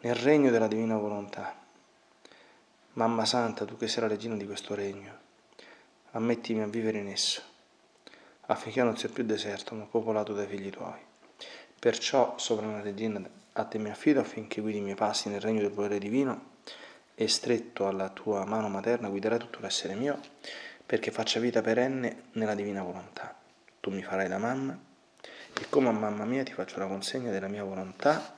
nel regno della divina volontà. Mamma Santa, tu che sei la regina di questo regno, ammettimi a vivere in esso, affinché non sia più deserto, ma popolato dai figli tuoi. Perciò, sovrana regina, a te mi affido affinché guidi i miei passi nel regno del potere divino e stretto alla tua mano materna guiderai tutto l'essere mio, perché faccia vita perenne nella divina volontà. Tu mi farai da mamma e come a mamma mia ti faccio la consegna della mia volontà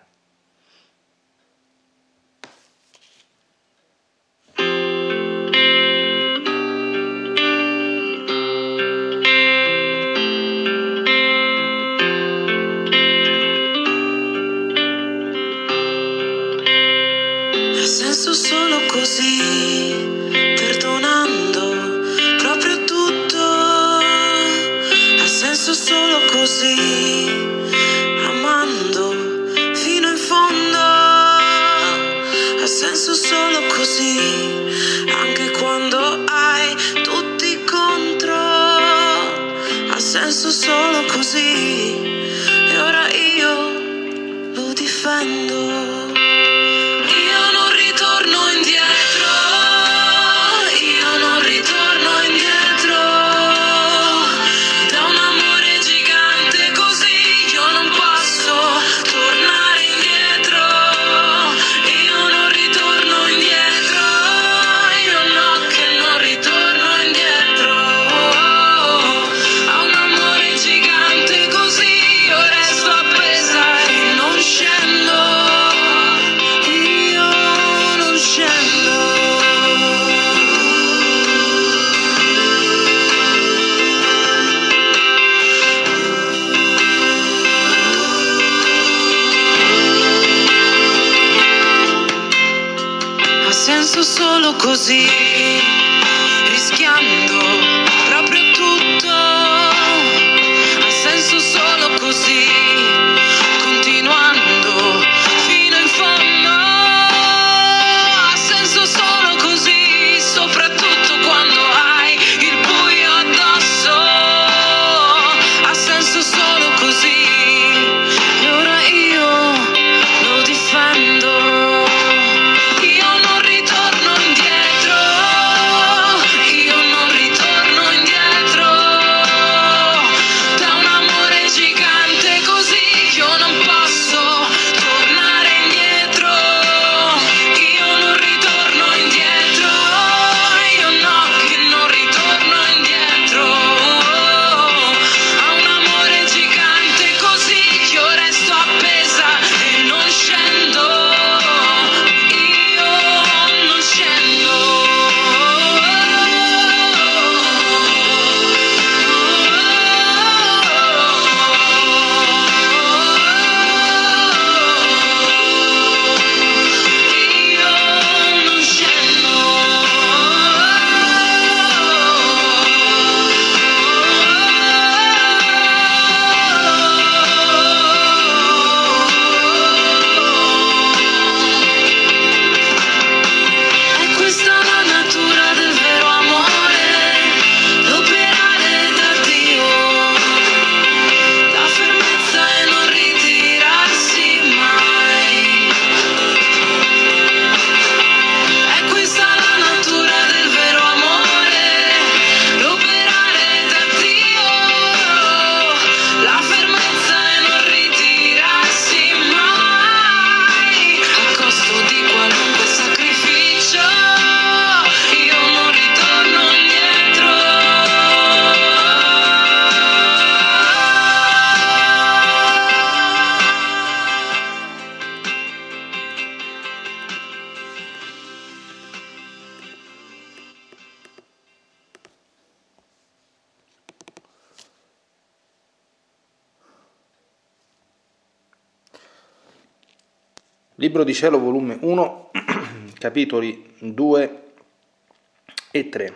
Così, amando fino in fondo, ha senso solo così, anche quando hai tutti contro, ha senso solo così, Libro di Cielo, volume 1, capitoli 2 e 3.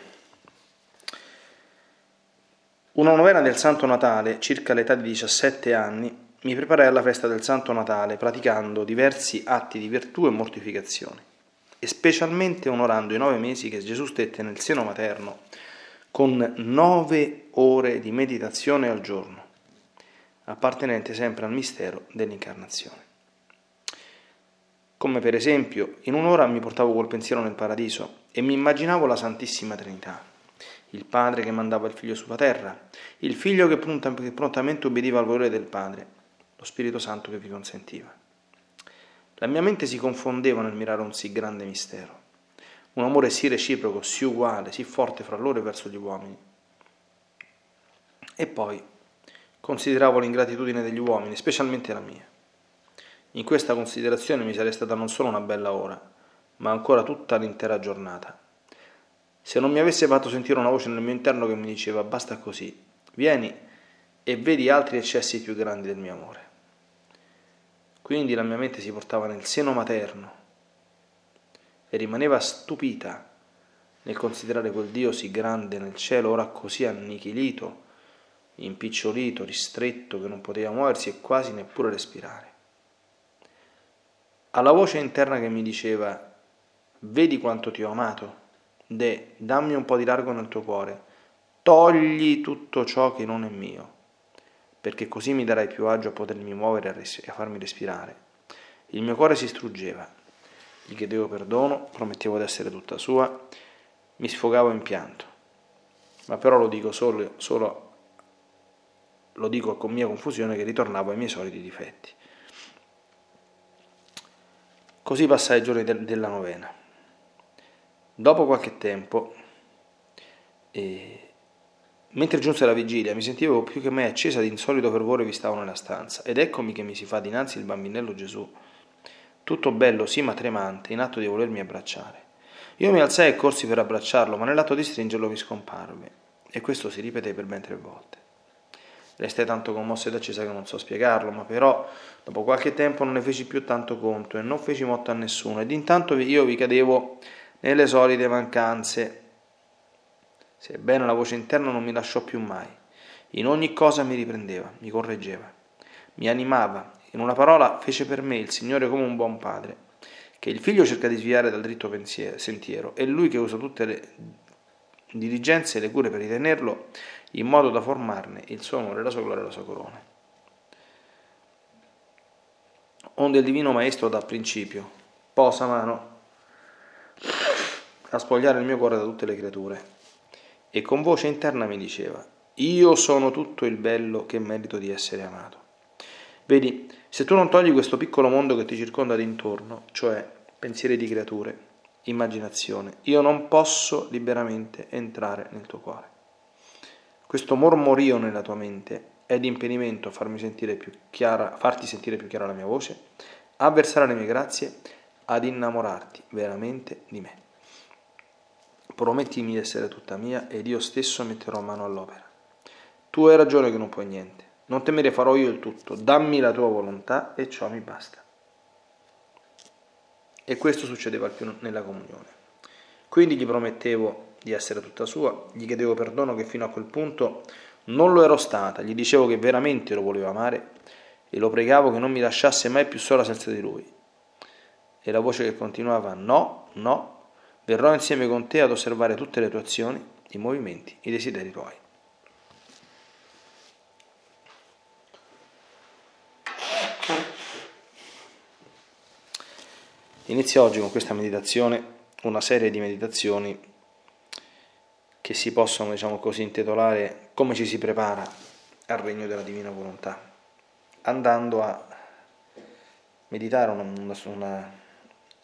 Una novena del Santo Natale, circa l'età di 17 anni, mi preparai alla festa del Santo Natale praticando diversi atti di virtù e mortificazione, e specialmente onorando i nove mesi che Gesù stette nel seno materno con nove ore di meditazione al giorno, appartenente sempre al mistero dell'incarnazione. Come per esempio, in un'ora mi portavo col pensiero nel paradiso e mi immaginavo la Santissima Trinità, il Padre che mandava il Figlio sulla terra, il Figlio che, prontamente obbediva al volere del Padre, lo Spirito Santo che vi consentiva. La mia mente si confondeva nel mirare un sì grande mistero, un amore sì reciproco, sì uguale, sì forte fra loro e verso gli uomini. E poi consideravo l'ingratitudine degli uomini, specialmente la mia. In questa considerazione mi sarei stata non solo una bella ora, ma ancora tutta l'intera giornata. Se non mi avesse fatto sentire una voce nel mio interno che mi diceva basta così, vieni e vedi altri eccessi più grandi del mio amore. Quindi la mia mente si portava nel seno materno e rimaneva stupita nel considerare quel Dio sì grande nel cielo, ora così annichilito, impicciolito, ristretto, che non poteva muoversi e quasi neppure respirare alla voce interna che mi diceva vedi quanto ti ho amato, de, dammi un po' di largo nel tuo cuore, togli tutto ciò che non è mio, perché così mi darai più agio a potermi muovere e a farmi respirare. Il mio cuore si struggeva, gli chiedevo perdono, promettevo di essere tutta sua, mi sfogavo in pianto, ma però lo dico solo, solo lo dico con mia confusione che ritornavo ai miei soliti difetti. Così passai i giorni de- della novena. Dopo qualche tempo, eh, mentre giunse la vigilia, mi sentivo più che mai accesa di insolito fervore vi stavo nella stanza, ed eccomi che mi si fa dinanzi il bambinello Gesù, tutto bello, sì ma tremante, in atto di volermi abbracciare. Io mi alzai e corsi per abbracciarlo, ma nell'atto di stringerlo vi scomparve, e questo si ripeté per ben tre volte. Restai tanto commosso ed accesa che non so spiegarlo, ma però dopo qualche tempo non ne feci più tanto conto e non feci motto a nessuno, ed intanto io vi cadevo nelle solite mancanze. Sebbene la voce interna non mi lasciò più mai, in ogni cosa mi riprendeva, mi correggeva, mi animava, in una parola fece per me il Signore come un buon padre, che il figlio cerca di sviare dal dritto pensiero, sentiero, e lui che usa tutte le diligenze e le cure per ritenerlo in modo da formarne il suo amore, la sua gloria e la sua corona. Onde il Divino Maestro da principio posa mano a spogliare il mio cuore da tutte le creature e con voce interna mi diceva, io sono tutto il bello che merito di essere amato. Vedi, se tu non togli questo piccolo mondo che ti circonda d'intorno, cioè pensieri di creature, immaginazione, io non posso liberamente entrare nel tuo cuore. Questo mormorio nella tua mente è di impedimento a farmi sentire più chiara, farti sentire più chiara la mia voce, a versare le mie grazie, ad innamorarti veramente di me. Promettimi di essere tutta mia ed io stesso metterò mano all'opera. Tu hai ragione che non puoi niente. Non temere farò io il tutto. Dammi la tua volontà e ciò mi basta. E questo succedeva al più nella comunione. Quindi gli promettevo di essere tutta sua, gli chiedevo perdono che fino a quel punto non lo ero stata, gli dicevo che veramente lo volevo amare e lo pregavo che non mi lasciasse mai più sola senza di lui. E la voce che continuava no, no, verrò insieme con te ad osservare tutte le tue azioni, i movimenti, i desideri tuoi. Inizio oggi con questa meditazione una serie di meditazioni che si possono, diciamo così, intitolare Come ci si prepara al regno della divina volontà, andando a meditare una, una,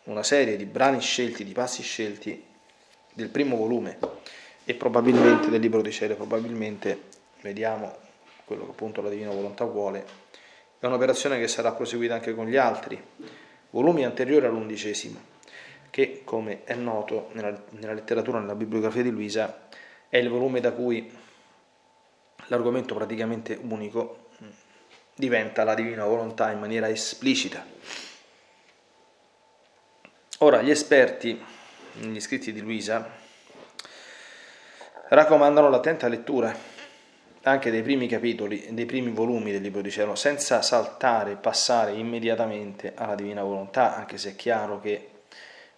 una serie di brani scelti, di passi scelti del primo volume e probabilmente del libro di cielo, probabilmente vediamo quello che appunto la divina volontà vuole, è un'operazione che sarà proseguita anche con gli altri volumi anteriori all'undicesimo che come è noto nella, nella letteratura, nella bibliografia di Luisa, è il volume da cui l'argomento praticamente unico diventa la divina volontà in maniera esplicita. Ora, gli esperti, negli scritti di Luisa, raccomandano l'attenta lettura anche dei primi capitoli, dei primi volumi del Libro di Cielo, senza saltare, passare immediatamente alla divina volontà, anche se è chiaro che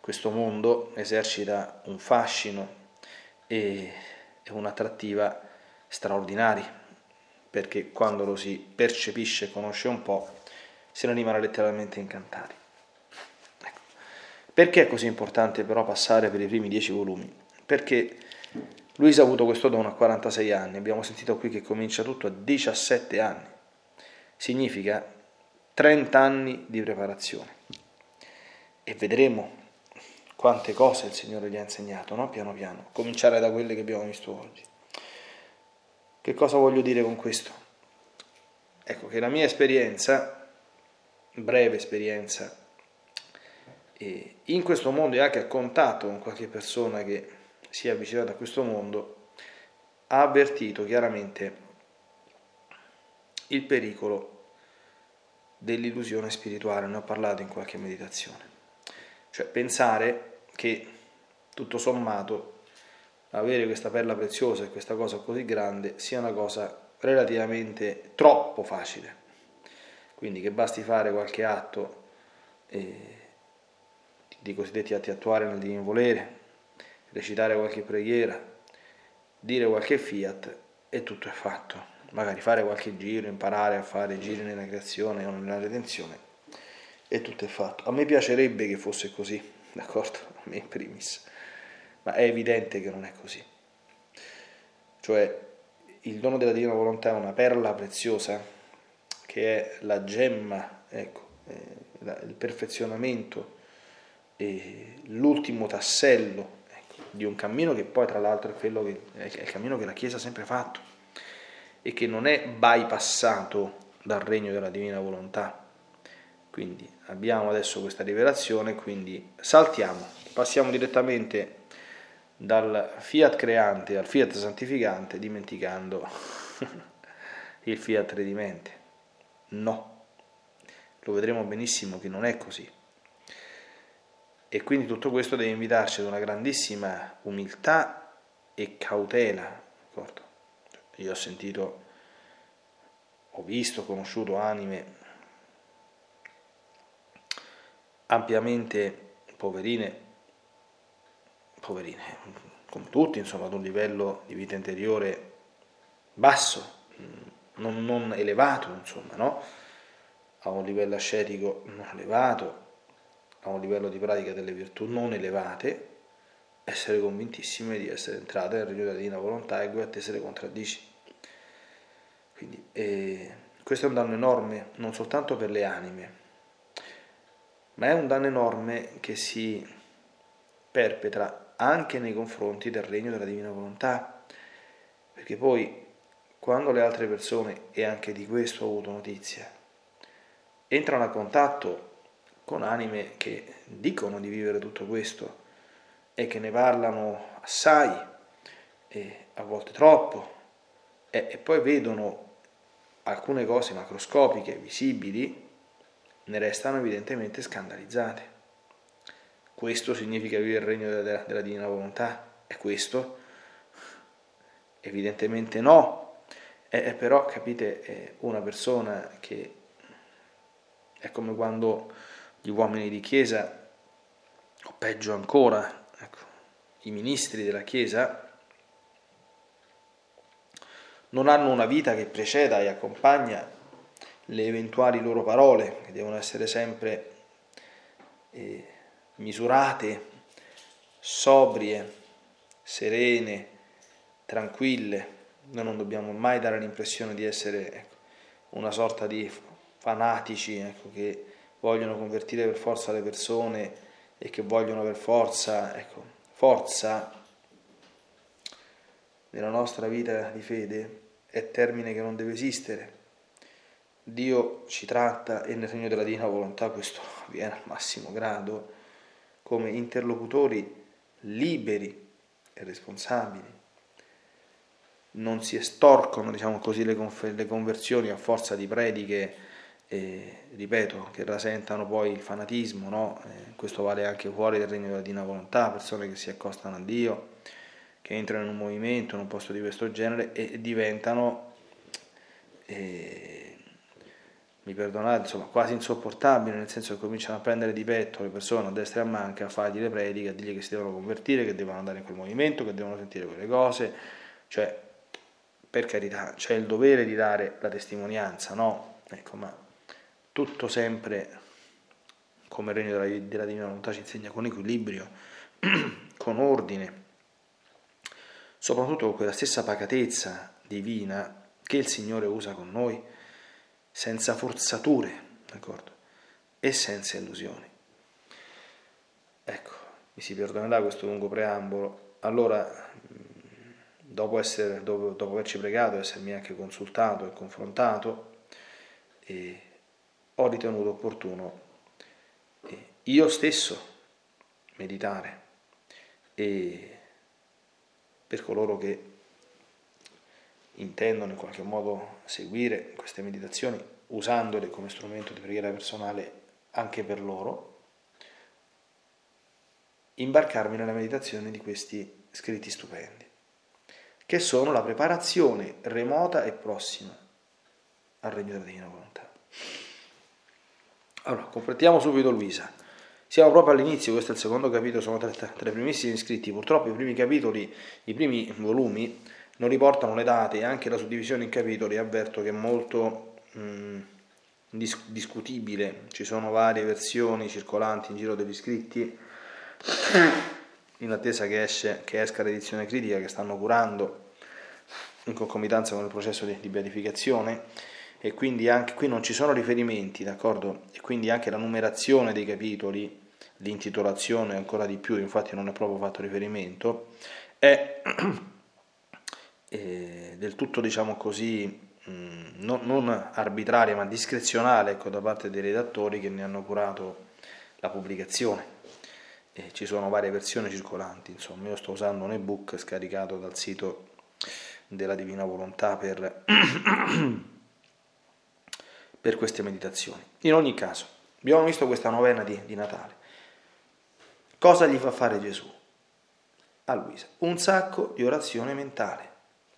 questo mondo esercita un fascino e un'attrattiva straordinari, perché quando lo si percepisce e conosce un po', se ne rimane letteralmente incantati. Perché è così importante però passare per i primi dieci volumi? Perché Luisa ha avuto questo dono a 46 anni, abbiamo sentito qui che comincia tutto a 17 anni. Significa 30 anni di preparazione. E vedremo quante cose il Signore gli ha insegnato, no? Piano piano, cominciare da quelle che abbiamo visto oggi. Che cosa voglio dire con questo? Ecco che la mia esperienza, breve esperienza, in questo mondo e anche a contatto con qualche persona che si è avvicinata a questo mondo, ha avvertito chiaramente il pericolo dell'illusione spirituale, ne ho parlato in qualche meditazione. Cioè pensare che tutto sommato avere questa perla preziosa e questa cosa così grande sia una cosa relativamente troppo facile. Quindi che basti fare qualche atto eh, di cosiddetti atti attuari nel divino volere, recitare qualche preghiera, dire qualche fiat e tutto è fatto. Magari fare qualche giro, imparare a fare giri nella creazione o nella redenzione e tutto è fatto. A me piacerebbe che fosse così, d'accordo? A me in primis, ma è evidente che non è così. Cioè il dono della divina volontà è una perla preziosa che è la gemma, ecco, eh, il perfezionamento l'ultimo tassello ecco, di un cammino che poi tra l'altro è, quello che, è il cammino che la Chiesa ha sempre fatto e che non è bypassato dal regno della divina volontà. Quindi abbiamo adesso questa rivelazione, quindi saltiamo, passiamo direttamente dal fiat creante al fiat santificante dimenticando il fiat redimente. No, lo vedremo benissimo che non è così. E quindi tutto questo deve invitarci ad una grandissima umiltà e cautela. D'accordo? Io ho sentito, ho visto, ho conosciuto anime ampiamente poverine, poverine, come tutti, insomma, ad un livello di vita interiore basso, non, non elevato, insomma, no? A un livello ascetico non elevato, a un livello di pratica delle virtù non elevate, essere convintissime di essere entrate nel regno della divina volontà e a te se le contraddici. Quindi eh, questo è un danno enorme, non soltanto per le anime, ma è un danno enorme che si perpetra anche nei confronti del regno della divina volontà, perché poi quando le altre persone, e anche di questo ho avuto notizia, entrano a contatto con anime che dicono di vivere tutto questo e che ne parlano assai e a volte troppo e, e poi vedono alcune cose macroscopiche, visibili, ne restano evidentemente scandalizzate. Questo significa vivere il regno della, della divina volontà? È questo? Evidentemente no. E, però, capite, una persona che è come quando gli uomini di Chiesa, o peggio ancora, ecco, i ministri della Chiesa, non hanno una vita che preceda e accompagna le eventuali loro parole, che devono essere sempre eh, misurate, sobrie, serene, tranquille. Noi non dobbiamo mai dare l'impressione di essere ecco, una sorta di fanatici ecco, che vogliono convertire per forza le persone e che vogliono per forza, ecco, forza nella nostra vita di fede è termine che non deve esistere. Dio ci tratta e nel regno della divina volontà questo avviene al massimo grado come interlocutori liberi e responsabili. Non si estorcono, diciamo così, le, conversioni a forza di prediche eh, ripeto, che rasentano poi il fanatismo, no? eh, questo vale anche fuori del regno della divina volontà, persone che si accostano a Dio, che entrano in un movimento, in un posto di questo genere e diventano, eh, mi perdonate, insomma, quasi insopportabili, nel senso che cominciano a prendere di petto le persone a destra e a manca, a fargli le prediche, a dirgli che si devono convertire, che devono andare in quel movimento, che devono sentire quelle cose, cioè, per carità, c'è il dovere di dare la testimonianza, no? Ecco, ma tutto sempre come il regno della, della divina volontà ci insegna con equilibrio, con ordine, soprattutto con quella stessa pacatezza divina che il Signore usa con noi, senza forzature, d'accordo? E senza illusioni. Ecco, mi si perdonerà questo lungo preambolo. Allora, dopo, essere, dopo, dopo averci pregato, essermi anche consultato e confrontato, e ho ritenuto opportuno eh, io stesso meditare e per coloro che intendono in qualche modo seguire queste meditazioni usandole come strumento di preghiera personale anche per loro, imbarcarmi nella meditazione di questi scritti stupendi, che sono la preparazione remota e prossima al regno della divina volontà. Allora, completiamo subito Luisa. Siamo proprio all'inizio, questo è il secondo capitolo, sono tra, i primissimi iscritti. Purtroppo i primi capitoli, i primi volumi, non riportano le date e anche la suddivisione in capitoli avverto che è molto mh, dis- discutibile. Ci sono varie versioni circolanti in giro degli iscritti, in attesa che, esce, che esca l'edizione critica che stanno curando in concomitanza con il processo di, di beatificazione e quindi anche qui non ci sono riferimenti, d'accordo? E quindi anche la numerazione dei capitoli, l'intitolazione ancora di più, infatti non è proprio fatto riferimento, è eh, del tutto, diciamo così, mh, mm, non, non, arbitraria ma discrezionale ecco, da parte dei redattori che ne hanno curato la pubblicazione. E ci sono varie versioni circolanti, insomma, io sto usando un ebook scaricato dal sito della Divina Volontà per per queste meditazioni. In ogni caso, abbiamo visto questa novena di, di Natale. Cosa gli fa fare Gesù? A Luisa, un sacco di orazione mentale,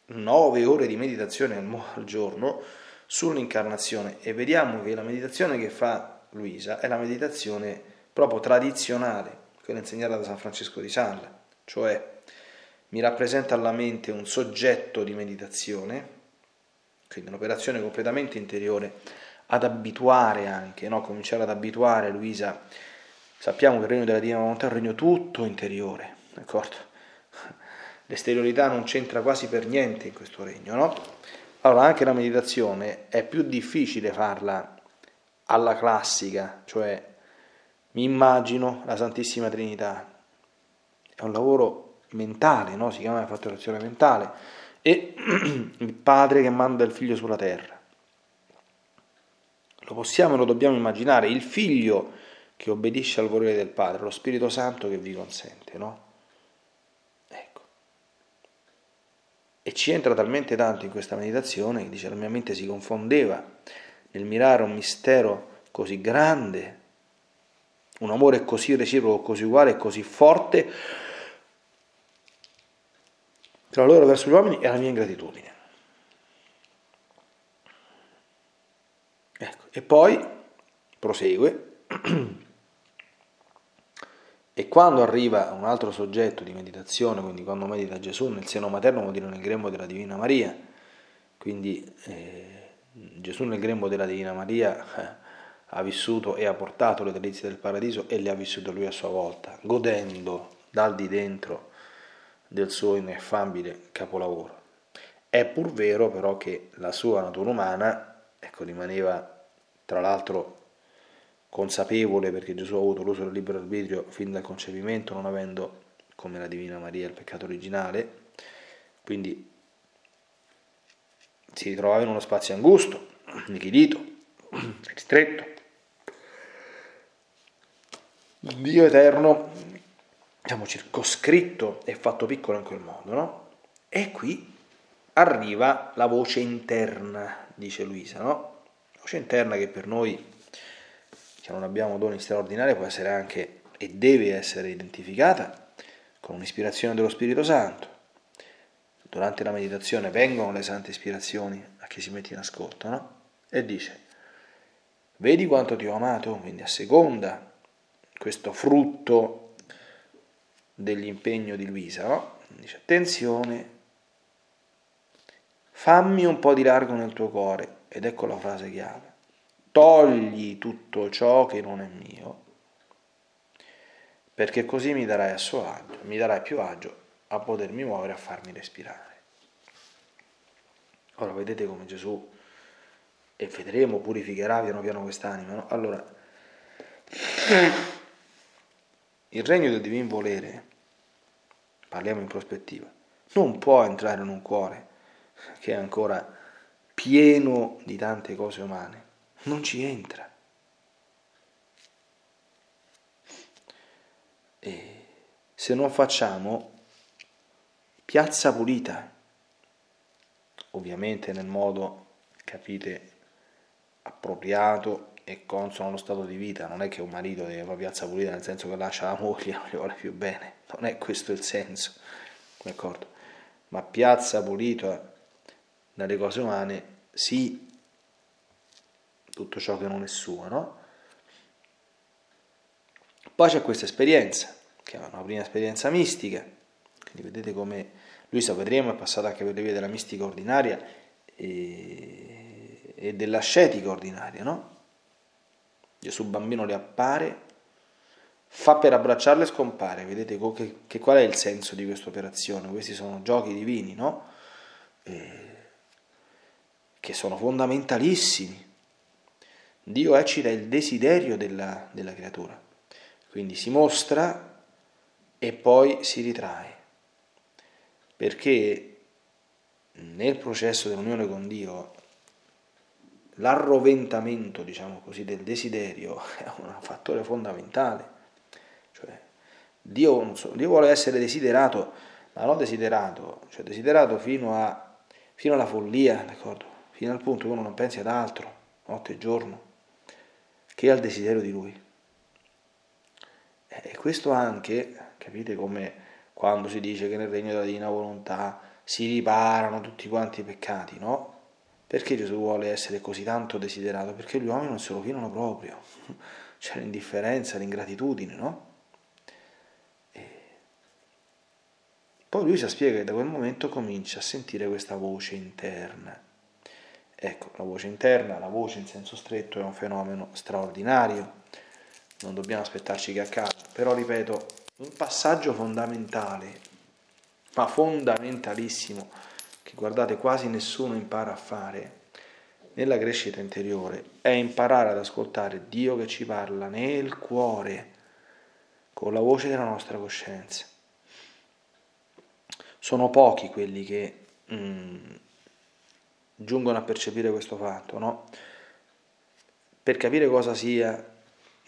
nove ore di meditazione al giorno sull'incarnazione e vediamo che la meditazione che fa Luisa è la meditazione proprio tradizionale, quella insegnata da San Francesco di Salla, cioè mi rappresenta alla mente un soggetto di meditazione, quindi un'operazione completamente interiore ad abituare anche, no? cominciare ad abituare Luisa. Sappiamo che il regno della Divina Volontà è un regno tutto interiore, d'accordo? L'esteriorità non c'entra quasi per niente in questo regno, no? Allora anche la meditazione è più difficile farla alla classica, cioè mi immagino la Santissima Trinità. È un lavoro mentale, no? Si chiama fatturazione mentale. E il padre che manda il figlio sulla terra lo possiamo e lo dobbiamo immaginare, il figlio che obbedisce al volere del Padre, lo Spirito Santo che vi consente, no? E ci entra talmente tanto in questa meditazione che dice la mia mente si confondeva nel mirare un mistero così grande, un amore così reciproco, così uguale e così forte tra loro verso gli uomini e la mia ingratitudine. Ecco, e poi prosegue. E quando arriva un altro soggetto di meditazione, quindi quando medita Gesù nel seno materno vuol dire nel grembo della Divina Maria, quindi eh, Gesù nel grembo della Divina Maria eh, ha vissuto e ha portato le delizie del paradiso e le ha vissute lui a sua volta, godendo dal di dentro del suo ineffabile capolavoro. È pur vero però che la sua natura umana ecco, rimaneva tra l'altro consapevole perché Gesù ha avuto l'uso del libero arbitrio fin dal concepimento, non avendo come la Divina Maria il peccato originale, quindi si ritrovava in uno spazio angusto, nichilito, ristretto. Dio eterno, diciamo, circoscritto e fatto piccolo in quel modo, no? E qui arriva la voce interna, dice Luisa, no? voce interna che per noi, che non abbiamo doni straordinari, può essere anche e deve essere identificata con un'ispirazione dello Spirito Santo. Durante la meditazione vengono le sante ispirazioni a chi si mette in ascolto, no? E dice, vedi quanto ti ho amato? Quindi a seconda questo frutto dell'impegno di Luisa, no? Dice, attenzione, fammi un po' di largo nel tuo cuore, ed ecco la frase chiave, togli tutto ciò che non è mio perché così mi darai a suo agio, mi darai più agio a potermi muovere, a farmi respirare. Ora vedete come Gesù, e vedremo, purificherà piano piano quest'anima, no? Allora, il regno del divin volere, parliamo in prospettiva, non può entrare in un cuore che è ancora pieno di tante cose umane, non ci entra. E se non facciamo piazza pulita, ovviamente nel modo, capite, appropriato e consono allo stato di vita, non è che un marito deve fare piazza pulita nel senso che lascia la moglie, non gli vuole più bene, non è questo il senso, d'accordo? Ma piazza pulita dalle cose umane, sì, tutto ciò che non è suo, no? Poi c'è questa esperienza, che è una prima esperienza mistica, quindi vedete come lui, sa vedremo, è passato anche per le vie della mistica ordinaria e, e dell'ascetica ordinaria, no? Gesù bambino le appare, fa per abbracciarle e scompare, vedete che, che qual è il senso di questa operazione? Questi sono giochi divini, no? E, che sono fondamentalissimi. Dio eccita il desiderio della, della creatura. Quindi si mostra e poi si ritrae, perché nel processo dell'unione con Dio l'arroventamento, diciamo così, del desiderio è un fattore fondamentale. Cioè, Dio, so, Dio vuole essere desiderato, ma non desiderato, cioè desiderato fino, a, fino alla follia, d'accordo? Fino al punto che uno non pensi ad altro, notte e giorno, che al desiderio di Lui. E questo anche, capite come quando si dice che nel regno della divina volontà si riparano tutti quanti i peccati, no? Perché Gesù vuole essere così tanto desiderato? Perché gli uomini non se lo filano proprio, c'è l'indifferenza, l'ingratitudine, no? E poi lui si spiega che da quel momento comincia a sentire questa voce interna. Ecco, la voce interna, la voce in senso stretto è un fenomeno straordinario non dobbiamo aspettarci che accada, però ripeto, un passaggio fondamentale, ma fondamentalissimo, che guardate quasi nessuno impara a fare nella crescita interiore, è imparare ad ascoltare Dio che ci parla nel cuore, con la voce della nostra coscienza. Sono pochi quelli che mm, giungono a percepire questo fatto, no? Per capire cosa sia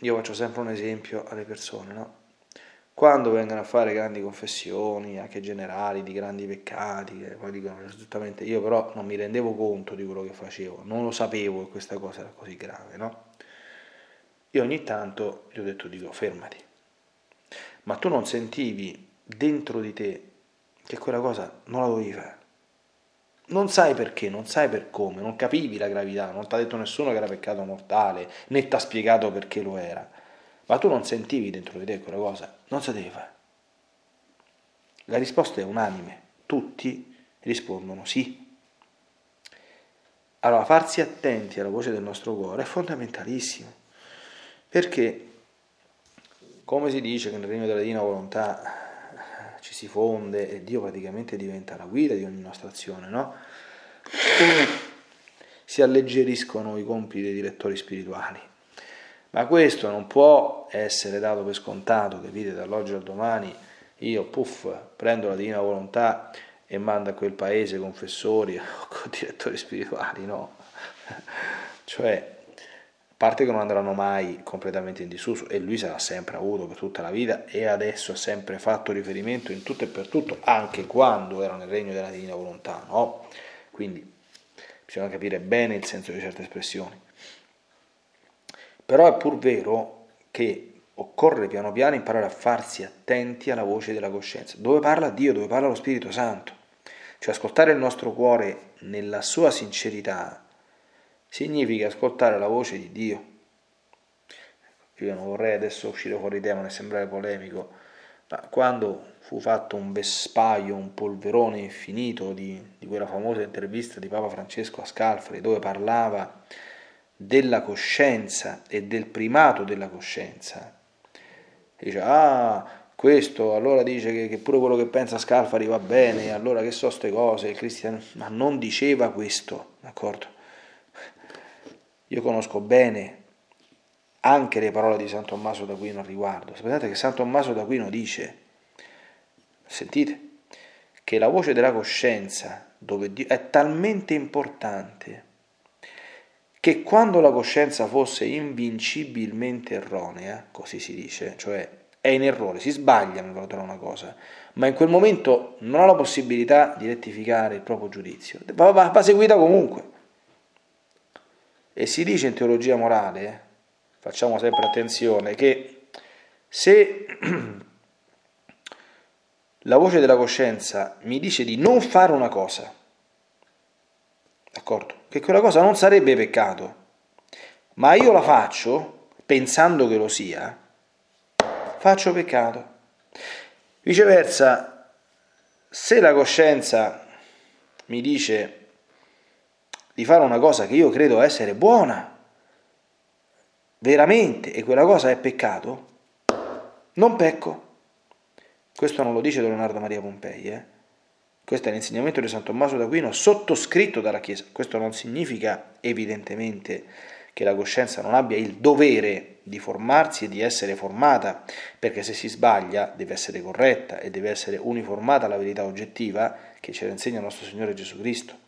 io faccio sempre un esempio alle persone, no? Quando vengono a fare grandi confessioni, anche generali, di grandi peccati, che poi dicono giustamente, io però non mi rendevo conto di quello che facevo, non lo sapevo che questa cosa era così grave, no? Io ogni tanto gli ho detto, dico, fermati, ma tu non sentivi dentro di te che quella cosa non la dovevi fare. Non sai perché, non sai per come, non capivi la gravità, non ti ha detto nessuno che era peccato mortale, né ti ha spiegato perché lo era. Ma tu non sentivi dentro di te quella cosa, non sapeva. La risposta è unanime, tutti rispondono sì. Allora, farsi attenti alla voce del nostro cuore è fondamentalissimo, perché, come si dice che nel regno della divina volontà ci si fonde e Dio praticamente diventa la guida di ogni nostra azione, no? Si alleggeriscono i compiti dei direttori spirituali. Ma questo non può essere dato per scontato, capite, dall'oggi al domani io, puff, prendo la divina volontà e mando a quel paese confessori o direttori spirituali, no? Cioè, parte che non andranno mai completamente in disuso e lui sarà sempre avuto per tutta la vita e adesso ha sempre fatto riferimento in tutto e per tutto, anche quando era nel regno della divina volontà, no? Quindi bisogna capire bene il senso di certe espressioni. Però è pur vero che occorre piano piano imparare a farsi attenti alla voce della coscienza, dove parla Dio, dove parla lo Spirito Santo. Cioè ascoltare il nostro cuore nella sua sincerità significa ascoltare la voce di Dio. Io non vorrei adesso uscire fuori tema e sembrare polemico, ma quando fu fatto un vespaio, un polverone infinito di, di quella famosa intervista di Papa Francesco a Scalfari, dove parlava della coscienza e del primato della coscienza, dice, ah, questo allora dice che, che, pure quello che pensa Scalfari va bene, allora che so queste cose, il cristiano, ma non diceva questo, d'accordo? Io conosco bene anche le parole di San Tommaso d'Aquino al riguardo. Sapete che San Tommaso d'Aquino dice, sentite, che la voce della coscienza è talmente importante che quando la coscienza fosse invincibilmente erronea, così si dice, cioè è in errore, si sbaglia nel valutare una cosa, ma in quel momento non ha la possibilità di rettificare il proprio giudizio, va, va, va seguita comunque. E si dice in teologia morale, facciamo sempre attenzione, che se la voce della coscienza mi dice di non fare una cosa, d'accordo? Che quella cosa non sarebbe peccato, ma io la faccio pensando che lo sia, faccio peccato. Viceversa, se la coscienza mi dice di fare una cosa che io credo essere buona, veramente, e quella cosa è peccato, non pecco. Questo non lo dice Leonardo Maria Pompei, eh? questo è l'insegnamento di San Tommaso d'Aquino sottoscritto dalla Chiesa. Questo non significa evidentemente che la coscienza non abbia il dovere di formarsi e di essere formata, perché se si sbaglia deve essere corretta e deve essere uniformata alla verità oggettiva che ce la insegna il nostro Signore Gesù Cristo.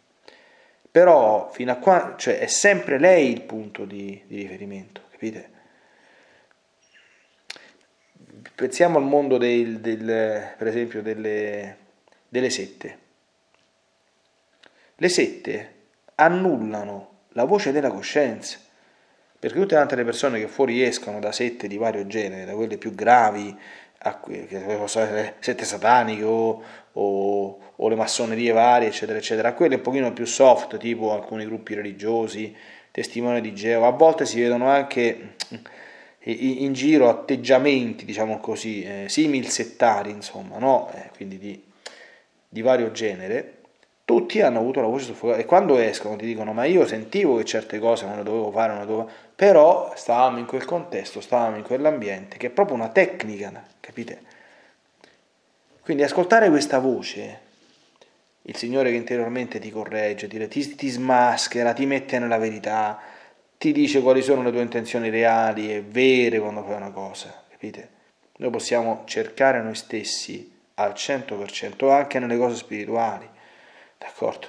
Però fino a qua, cioè è sempre lei il punto di, di riferimento, capite? Pensiamo al mondo del, del, per esempio delle, delle sette. Le sette annullano la voce della coscienza perché tutte le altre persone che fuoriescono da sette di vario genere, da quelle più gravi, che possono essere sette sataniche o, o, o, le massonerie varie, eccetera, eccetera, quelle un pochino più soft, tipo alcuni gruppi religiosi, testimoni di Geo, a volte si vedono anche in giro atteggiamenti, diciamo così, eh, simil settari, insomma, no? Eh, quindi di, di vario genere, tutti hanno avuto la voce soffocata e quando escono ti dicono ma io sentivo che certe cose non le dovevo fare, non le dovevo... però stavamo in quel contesto, stavamo in quell'ambiente che è proprio una tecnica, capite? Quindi ascoltare questa voce, il Signore che interiormente ti corregge, ti, ti, smaschera, ti mette nella verità, ti dice quali sono le tue intenzioni reali e vere quando fai una cosa, capite? Noi possiamo cercare noi stessi al 100% anche nelle cose spirituali d'accordo?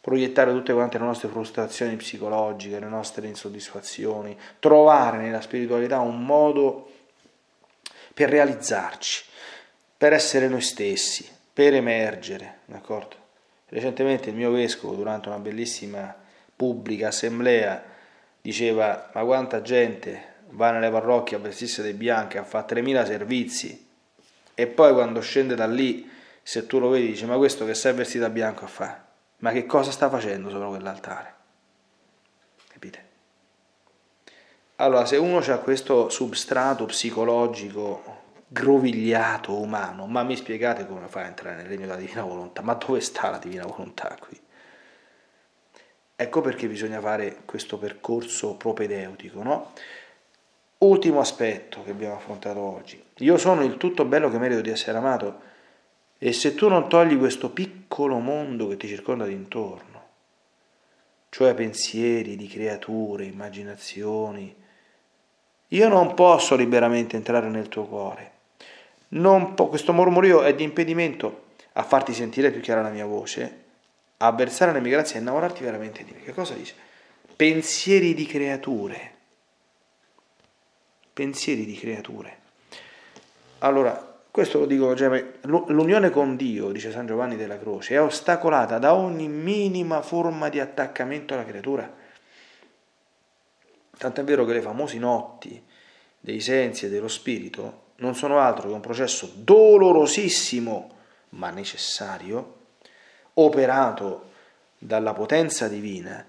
Proiettare tutte quante le nostre frustrazioni psicologiche, le nostre insoddisfazioni, trovare nella spiritualità un modo per realizzarci, per essere noi stessi, per emergere, d'accordo? Recentemente il mio vescovo, durante una bellissima pubblica assemblea, diceva ma quanta gente va nelle parrocchie a vestirsi di bianche, a fare 3.000 servizi e poi quando scende da lì se tu lo vedi dici ma questo che è vestito a bianco a fare? Ma che cosa sta facendo sopra quell'altare? Capite? Allora, se uno ha questo substrato psicologico grovigliato umano, ma mi spiegate come fa a entrare nel regno della divina volontà? Ma dove sta la divina volontà qui? Ecco perché bisogna fare questo percorso propedeutico, no? Ultimo aspetto che abbiamo affrontato oggi. Io sono il tutto bello che merito di essere amato e se tu non togli questo piccolo mondo che ti circonda d'intorno, cioè pensieri di creature, immaginazioni, io non posso liberamente entrare nel tuo cuore. Po- questo mormorio è di impedimento a farti sentire più chiara la mia voce, a versare le mie grazie e innamorarti veramente di me. Che cosa dice? Pensieri di creature. Pensieri di creature. Allora, questo lo dico, cioè, l'unione con Dio, dice San Giovanni della Croce, è ostacolata da ogni minima forma di attaccamento alla creatura. Tant'è vero che le famose notti dei sensi e dello spirito non sono altro che un processo dolorosissimo ma necessario, operato dalla potenza divina,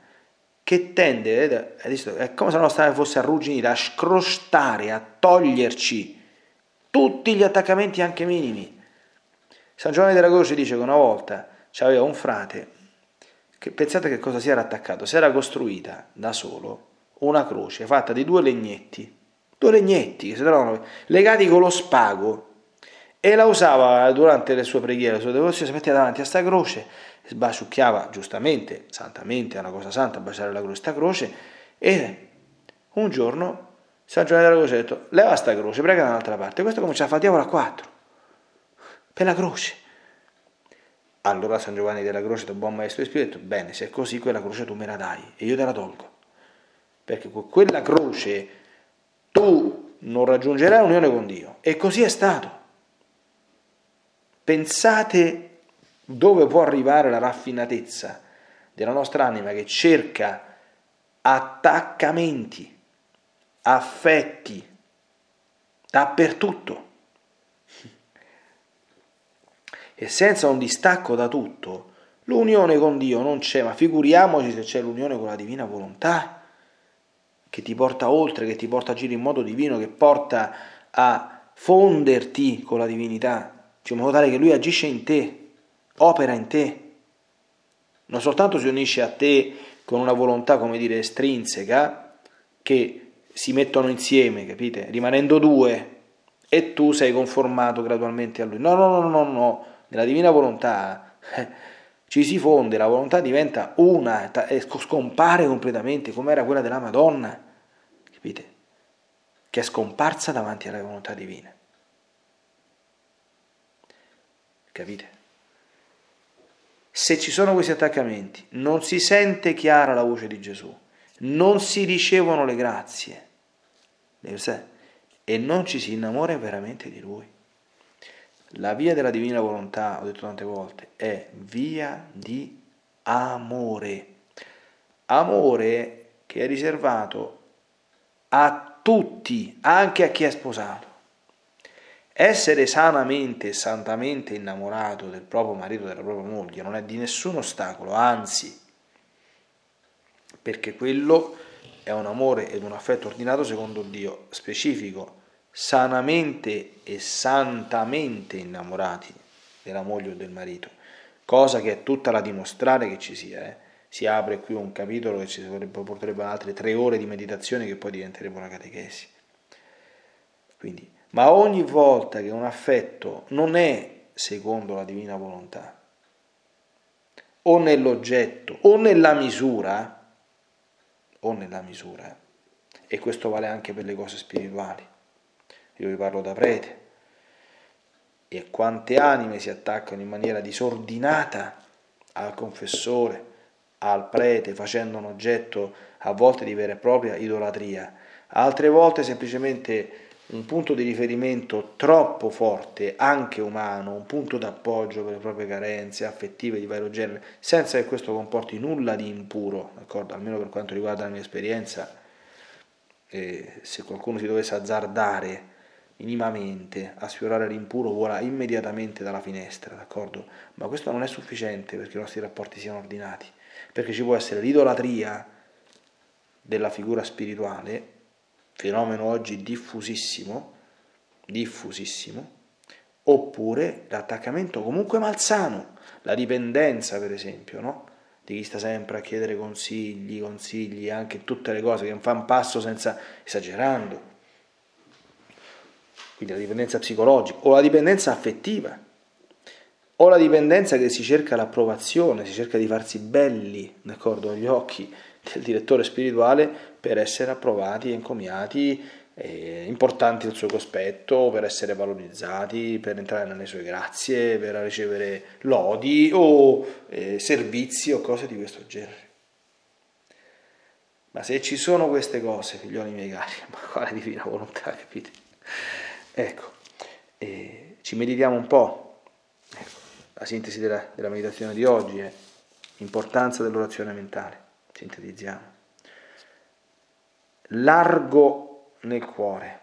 che tende, è come se la nostra anima fosse arrugginita, a scrostare, a toglierci tutti gli attaccamenti anche minimi. San Giovanni della Croce dice che una volta c'aveva un frate, che pensate che cosa si era attaccato, si era costruita da solo una croce fatta di due legnetti, due legnetti che si trovano legati con lo spago. E la usava durante le sue preghiere, le sue devozioni, si metteva davanti a sta croce, sbaciucchiava giustamente, santamente, è una cosa santa baciare la croce, sta croce, e un giorno San Giovanni della Croce ha detto, leva sta croce, prega da un'altra parte, questo comincia a fare diavolo a quattro, per la croce. Allora San Giovanni della Croce, da buon maestro di spirito, bene, se è così quella croce tu me la dai e io te la tolgo, perché con quella croce tu non raggiungerai unione con Dio. E così è stato. Pensate dove può arrivare la raffinatezza della nostra anima che cerca attaccamenti, affetti, dappertutto. E senza un distacco da tutto, l'unione con Dio non c'è, ma figuriamoci se c'è l'unione con la divina volontà, che ti porta oltre, che ti porta a agire in modo divino, che porta a fonderti con la divinità cioè in modo tale che lui agisce in te, opera in te. Non soltanto si unisce a te con una volontà, come dire, estrinseca, che si mettono insieme, capite? Rimanendo due, e tu sei conformato gradualmente a lui. No, no, no, no, no, nella divina volontà eh, ci si fonde, la volontà diventa una e scompare completamente, come era quella della Madonna, capite? Che è scomparsa davanti alla volontà divina. Capite? Se ci sono questi attaccamenti, non si sente chiara la voce di Gesù, non si ricevono le grazie e non ci si innamora veramente di Lui. La via della divina volontà, ho detto tante volte, è via di amore. Amore che è riservato a tutti, anche a chi è sposato. Essere sanamente e santamente innamorato del proprio marito, della propria moglie, non è di nessun ostacolo, anzi, perché quello è un amore ed un affetto ordinato secondo Dio, specifico, sanamente e santamente innamorati della moglie o del marito, cosa che è tutta da dimostrare che ci sia. Eh. Si apre qui un capitolo che ci porterebbe altre tre ore di meditazione che poi diventerebbe una catechesi. Quindi ma ogni volta che un affetto non è secondo la divina volontà, o nell'oggetto, o nella misura, o nella misura, e questo vale anche per le cose spirituali. Io vi parlo da prete, e quante anime si attaccano in maniera disordinata al confessore, al prete, facendo un oggetto a volte di vera e propria idolatria, altre volte semplicemente un punto di riferimento troppo forte, anche umano, un punto d'appoggio per le proprie carenze affettive di vario genere, senza che questo comporti nulla di impuro, d'accordo? almeno per quanto riguarda la mia esperienza, eh, se qualcuno si dovesse azzardare minimamente a sfiorare l'impuro vola immediatamente dalla finestra, d'accordo? Ma questo non è sufficiente perché i nostri rapporti siano ordinati, perché ci può essere l'idolatria della figura spirituale fenomeno oggi diffusissimo, diffusissimo, oppure l'attaccamento comunque malsano, la dipendenza per esempio, no? di chi sta sempre a chiedere consigli, consigli, anche tutte le cose che fa un passo senza esagerando. Quindi la dipendenza psicologica o la dipendenza affettiva o la dipendenza che si cerca l'approvazione, si cerca di farsi belli, d'accordo, agli occhi del direttore spirituale per essere approvati encomiati, eh, importanti nel suo cospetto, per essere valorizzati, per entrare nelle sue grazie, per ricevere lodi o eh, servizi o cose di questo genere. Ma se ci sono queste cose, figlioli miei cari, ma quale divina volontà, capite? Ecco, eh, ci meditiamo un po'. Ecco, la sintesi della, della meditazione di oggi è l'importanza dell'orazione mentale sintetizziamo. largo nel cuore,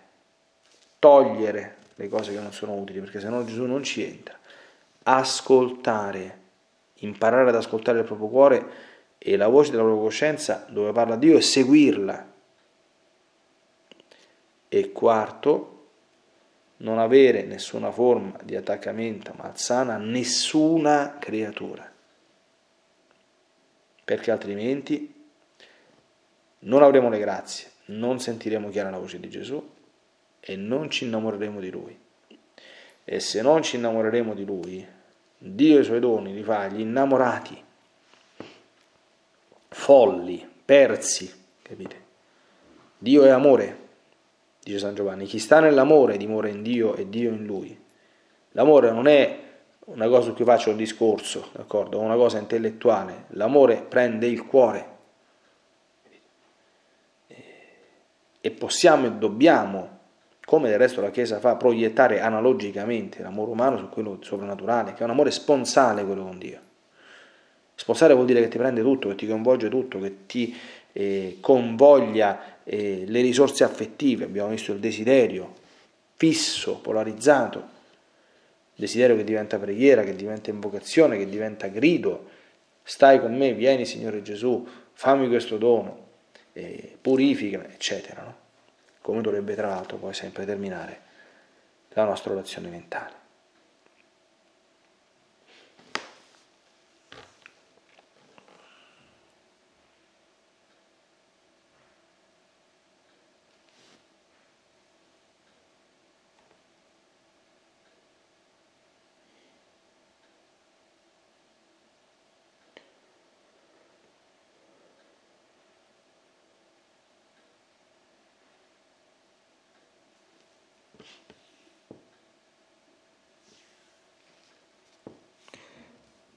togliere le cose che non sono utili, perché se no Gesù non ci entra, ascoltare, imparare ad ascoltare il proprio cuore e la voce della propria coscienza dove parla Dio e seguirla. E quarto, non avere nessuna forma di attaccamento malsana a nessuna creatura, perché altrimenti non avremo le grazie, non sentiremo chiara la voce di Gesù e non ci innamoreremo di Lui. E se non ci innamoreremo di Lui, Dio e i suoi doni li fa gli innamorati, folli, persi, capite? Dio è amore, dice San Giovanni, chi sta nell'amore dimora in Dio e Dio in lui. L'amore non è una cosa su cui faccio un discorso, d'accordo? Una cosa intellettuale. L'amore prende il cuore. E possiamo e dobbiamo, come del resto la Chiesa fa, proiettare analogicamente l'amore umano su quello soprannaturale, che è un amore sponsale quello con Dio. Sponsale vuol dire che ti prende tutto, che ti coinvolge tutto, che ti eh, convoglia eh, le risorse affettive, abbiamo visto il desiderio fisso, polarizzato, desiderio che diventa preghiera, che diventa invocazione, che diventa grido, stai con me, vieni Signore Gesù, fammi questo dono, eh, purificami, eccetera, no? come dovrebbe tra l'altro poi sempre terminare la nostra orazione mentale.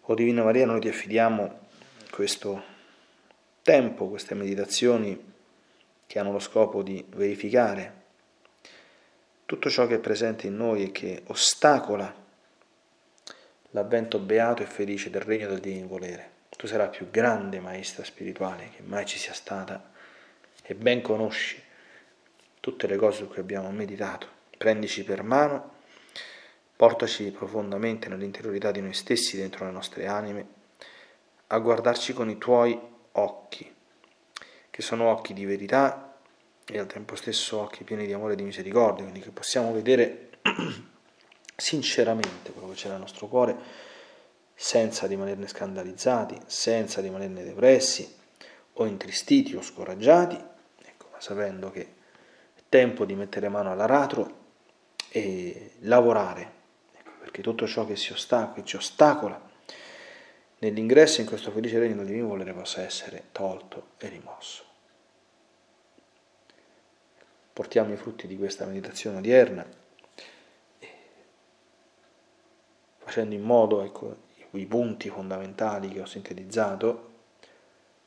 O Divina Maria, noi ti affidiamo questo tempo, queste meditazioni che hanno lo scopo di verificare tutto ciò che è presente in noi e che ostacola l'avvento beato e felice del regno del divino volere. Tu sarai più grande maestra spirituale che mai ci sia stata e ben conosci tutte le cose su cui abbiamo meditato. Prendici per mano Portaci profondamente nell'interiorità di noi stessi, dentro le nostre anime, a guardarci con i tuoi occhi, che sono occhi di verità e al tempo stesso occhi pieni di amore e di misericordia, quindi che possiamo vedere sinceramente quello che c'è nel nostro cuore, senza rimanerne scandalizzati, senza rimanerne depressi o intristiti o scoraggiati, ecco, ma sapendo che è tempo di mettere mano all'aratro e lavorare perché tutto ciò che, si ostacola, che ci ostacola nell'ingresso in questo felice regno divino volere possa essere tolto e rimosso. Portiamo i frutti di questa meditazione odierna, facendo in modo, ecco, i punti fondamentali che ho sintetizzato,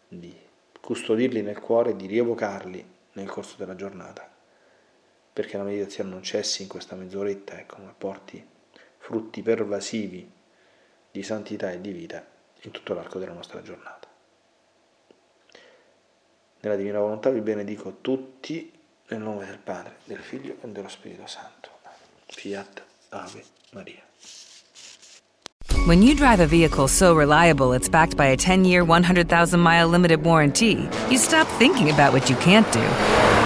di custodirli nel cuore e di rievocarli nel corso della giornata, perché la meditazione non cessi in questa mezz'oretta, ecco, ma porti frutti pervasivi di santità e di vita in tutto l'arco della nostra giornata. Nella Divina Volontà vi benedico tutti nel nome del Padre, del Figlio e dello Spirito Santo. Fiat Ave Maria. When you drive a vehicle so reliable it's backed by a 10 year, 100,000 mile limited warranty, you stop thinking about what you can't do